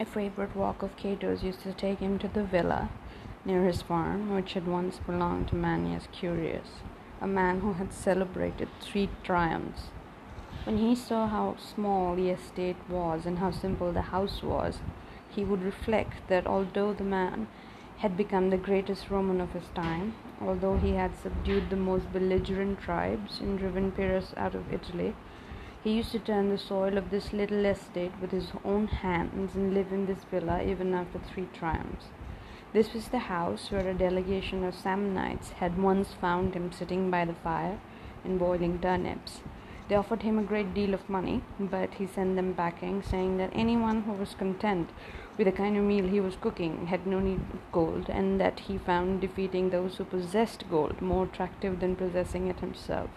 A favorite walk of Cato's used to take him to the villa near his farm, which had once belonged to Manius Curius, a man who had celebrated three triumphs. When he saw how small the estate was and how simple the house was, he would reflect that although the man had become the greatest Roman of his time, although he had subdued the most belligerent tribes and driven Pyrrhus out of Italy, he used to turn the soil of this little estate with his own hands and live in this villa even after three triumphs. This was the house where a delegation of Samnites had once found him sitting by the fire and boiling turnips. They offered him a great deal of money, but he sent them packing, saying that anyone who was content with the kind of meal he was cooking had no need of gold, and that he found defeating those who possessed gold more attractive than possessing it himself.